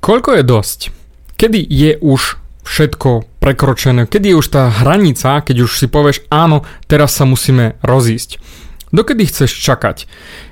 Koľko je dosť? Kedy je už všetko prekročené? Kedy je už tá hranica, keď už si povieš áno, teraz sa musíme rozísť? Dokedy chceš čakať?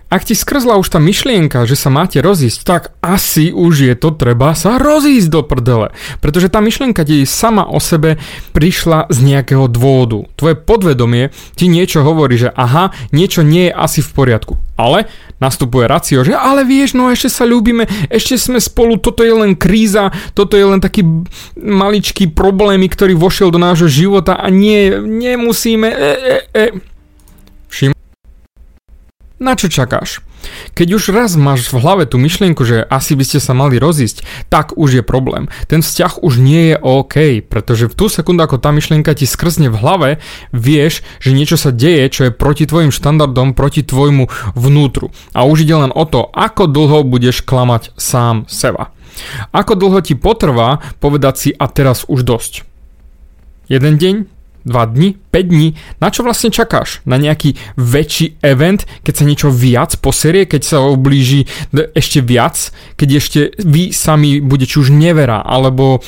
Ak ti skrzla už tá myšlienka, že sa máte rozísť, tak asi už je to treba sa rozísť do prdele. Pretože tá myšlienka ti sama o sebe prišla z nejakého dôvodu. Tvoje podvedomie ti niečo hovorí, že aha, niečo nie je asi v poriadku. Ale nastupuje racio, že ale vieš, no ešte sa ľúbime, ešte sme spolu, toto je len kríza, toto je len taký maličký problém, ktorý vošiel do nášho života a nie, nemusíme... E, e, e. Všim na čo čakáš? Keď už raz máš v hlave tú myšlienku, že asi by ste sa mali rozísť, tak už je problém. Ten vzťah už nie je OK, pretože v tú sekundu, ako tá myšlienka ti skrzne v hlave, vieš, že niečo sa deje, čo je proti tvojim štandardom, proti tvojmu vnútru. A už ide len o to, ako dlho budeš klamať sám seba. Ako dlho ti potrvá povedať si a teraz už dosť. Jeden deň, 2 dni, 5 dní, na čo vlastne čakáš? Na nejaký väčší event, keď sa niečo viac poserie, keď sa oblíži ešte viac, keď ešte vy sami bude či už nevera, alebo e,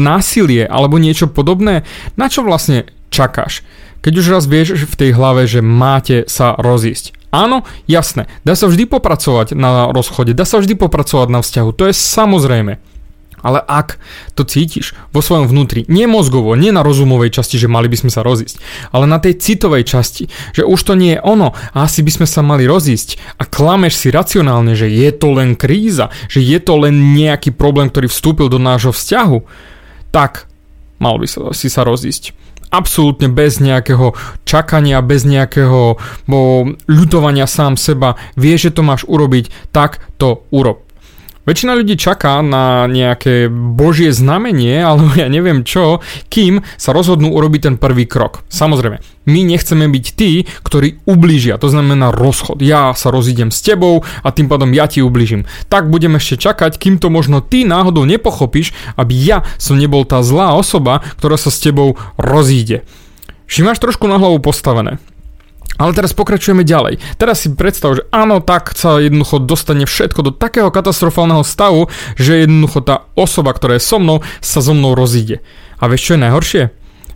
násilie, alebo niečo podobné? Na čo vlastne čakáš? Keď už raz vieš v tej hlave, že máte sa rozísť. Áno, jasné, dá sa vždy popracovať na rozchode, dá sa vždy popracovať na vzťahu, to je samozrejme. Ale ak to cítiš vo svojom vnútri, nie mozgovo, nie na rozumovej časti, že mali by sme sa rozísť, ale na tej citovej časti, že už to nie je ono a asi by sme sa mali rozísť a klameš si racionálne, že je to len kríza, že je to len nejaký problém, ktorý vstúpil do nášho vzťahu, tak mal by sa, si sa rozísť absolútne bez nejakého čakania, bez nejakého bo, ľutovania sám seba, vieš, že to máš urobiť, tak to urob. Väčšina ľudí čaká na nejaké božie znamenie, alebo ja neviem čo, kým sa rozhodnú urobiť ten prvý krok. Samozrejme, my nechceme byť tí, ktorí ublížia, to znamená rozchod. Ja sa rozídem s tebou a tým pádom ja ti ublížim. Tak budem ešte čakať, kým to možno ty náhodou nepochopíš, aby ja som nebol tá zlá osoba, ktorá sa s tebou rozíde. Všimáš trošku na hlavu postavené. Ale teraz pokračujeme ďalej. Teraz si predstav, že áno, tak sa jednoducho dostane všetko do takého katastrofálneho stavu, že jednoducho tá osoba, ktorá je so mnou, sa so mnou rozíde. A vieš čo je najhoršie?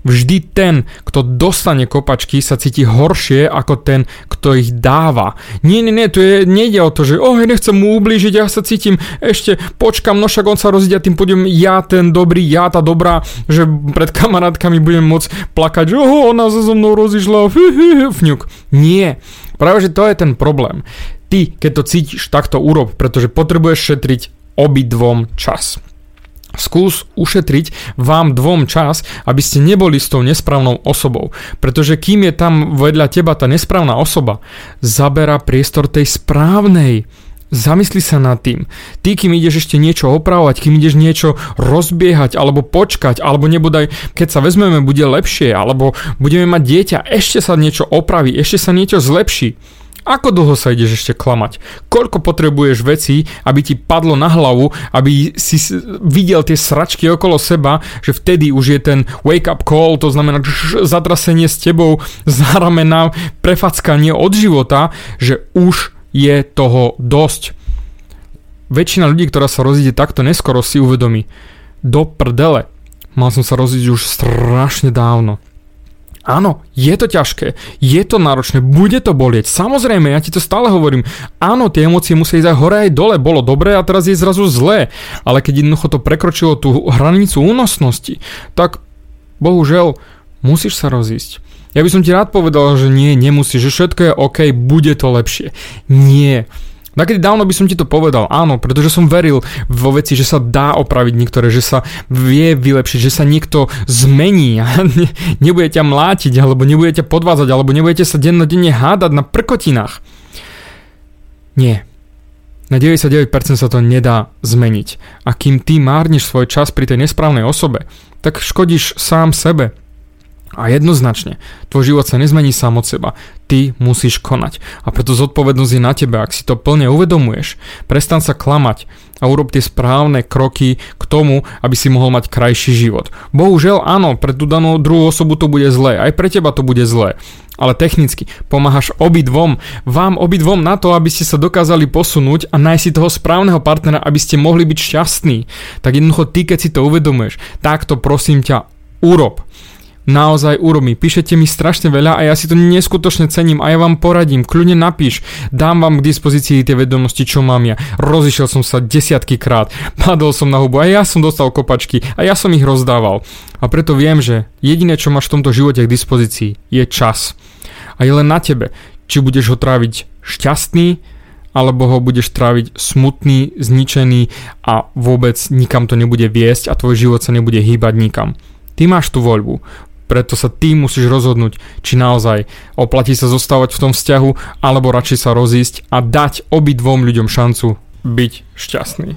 Vždy ten, kto dostane kopačky, sa cíti horšie ako ten, kto ich dáva. Nie, nie, nie, tu je, nejde o to, že oh, nechcem mu ublížiť, ja sa cítim, ešte počkam, no však on sa rozíde tým pôjdem ja ten dobrý, ja tá dobrá, že pred kamarátkami budem môcť plakať, že oh, ona sa so mnou rozišla, fňuk. Nie, práve že to je ten problém. Ty, keď to cítiš, tak to urob, pretože potrebuješ šetriť obidvom čas. Skús ušetriť vám dvom čas, aby ste neboli s tou nesprávnou osobou. Pretože kým je tam vedľa teba tá nesprávna osoba, zabera priestor tej správnej. Zamysli sa nad tým. Ty, kým ideš ešte niečo opravovať, kým ideš niečo rozbiehať, alebo počkať, alebo nebodaj, keď sa vezmeme, bude lepšie, alebo budeme mať dieťa, ešte sa niečo opraví, ešte sa niečo zlepší ako dlho sa ideš ešte klamať? Koľko potrebuješ vecí, aby ti padlo na hlavu, aby si videl tie sračky okolo seba, že vtedy už je ten wake up call, to znamená zatrasenie s tebou za ramena, prefackanie od života, že už je toho dosť. Väčšina ľudí, ktorá sa rozíde takto neskoro, si uvedomí, do prdele, mal som sa rozísť už strašne dávno. Áno, je to ťažké, je to náročné, bude to bolieť. Samozrejme, ja ti to stále hovorím. Áno, tie emócie musia ísť aj hore aj dole. Bolo dobré a teraz je zrazu zlé. Ale keď jednoducho to prekročilo tú hranicu únosnosti, tak bohužel musíš sa rozísť. Ja by som ti rád povedal, že nie, nemusíš, že všetko je OK, bude to lepšie. Nie. Nakedy dávno by som ti to povedal, áno, pretože som veril vo veci, že sa dá opraviť niektoré, že sa vie vylepšiť, že sa niekto zmení a ne, nebude ťa mlátiť, alebo nebude ťa podvázať, alebo nebudete sa dennodenne hádať na prkotinách. Nie. Na 99% sa to nedá zmeniť. A kým ty márniš svoj čas pri tej nesprávnej osobe, tak škodíš sám sebe. A jednoznačne, tvoj život sa nezmení sám od seba. Ty musíš konať. A preto zodpovednosť je na tebe, ak si to plne uvedomuješ. Prestan sa klamať a urob tie správne kroky k tomu, aby si mohol mať krajší život. Bohužiaľ áno, pre tú danú druhú osobu to bude zlé, aj pre teba to bude zlé. Ale technicky pomáhaš obidvom, vám obidvom na to, aby ste sa dokázali posunúť a nájsť si toho správneho partnera, aby ste mohli byť šťastní. Tak jednoducho ty, keď si to uvedomuješ, tak to prosím ťa urob naozaj urobí. Píšete mi strašne veľa a ja si to neskutočne cením a ja vám poradím, kľudne napíš, dám vám k dispozícii tie vedomosti, čo mám ja. Rozišiel som sa desiatky krát, padol som na hubu a ja som dostal kopačky a ja som ich rozdával. A preto viem, že jediné, čo máš v tomto živote k dispozícii, je čas. A je len na tebe, či budeš ho tráviť šťastný, alebo ho budeš tráviť smutný, zničený a vôbec nikam to nebude viesť a tvoj život sa nebude hýbať nikam. Ty máš tú voľbu preto sa ty musíš rozhodnúť, či naozaj oplatí sa zostávať v tom vzťahu, alebo radšej sa rozísť a dať obidvom ľuďom šancu byť šťastný.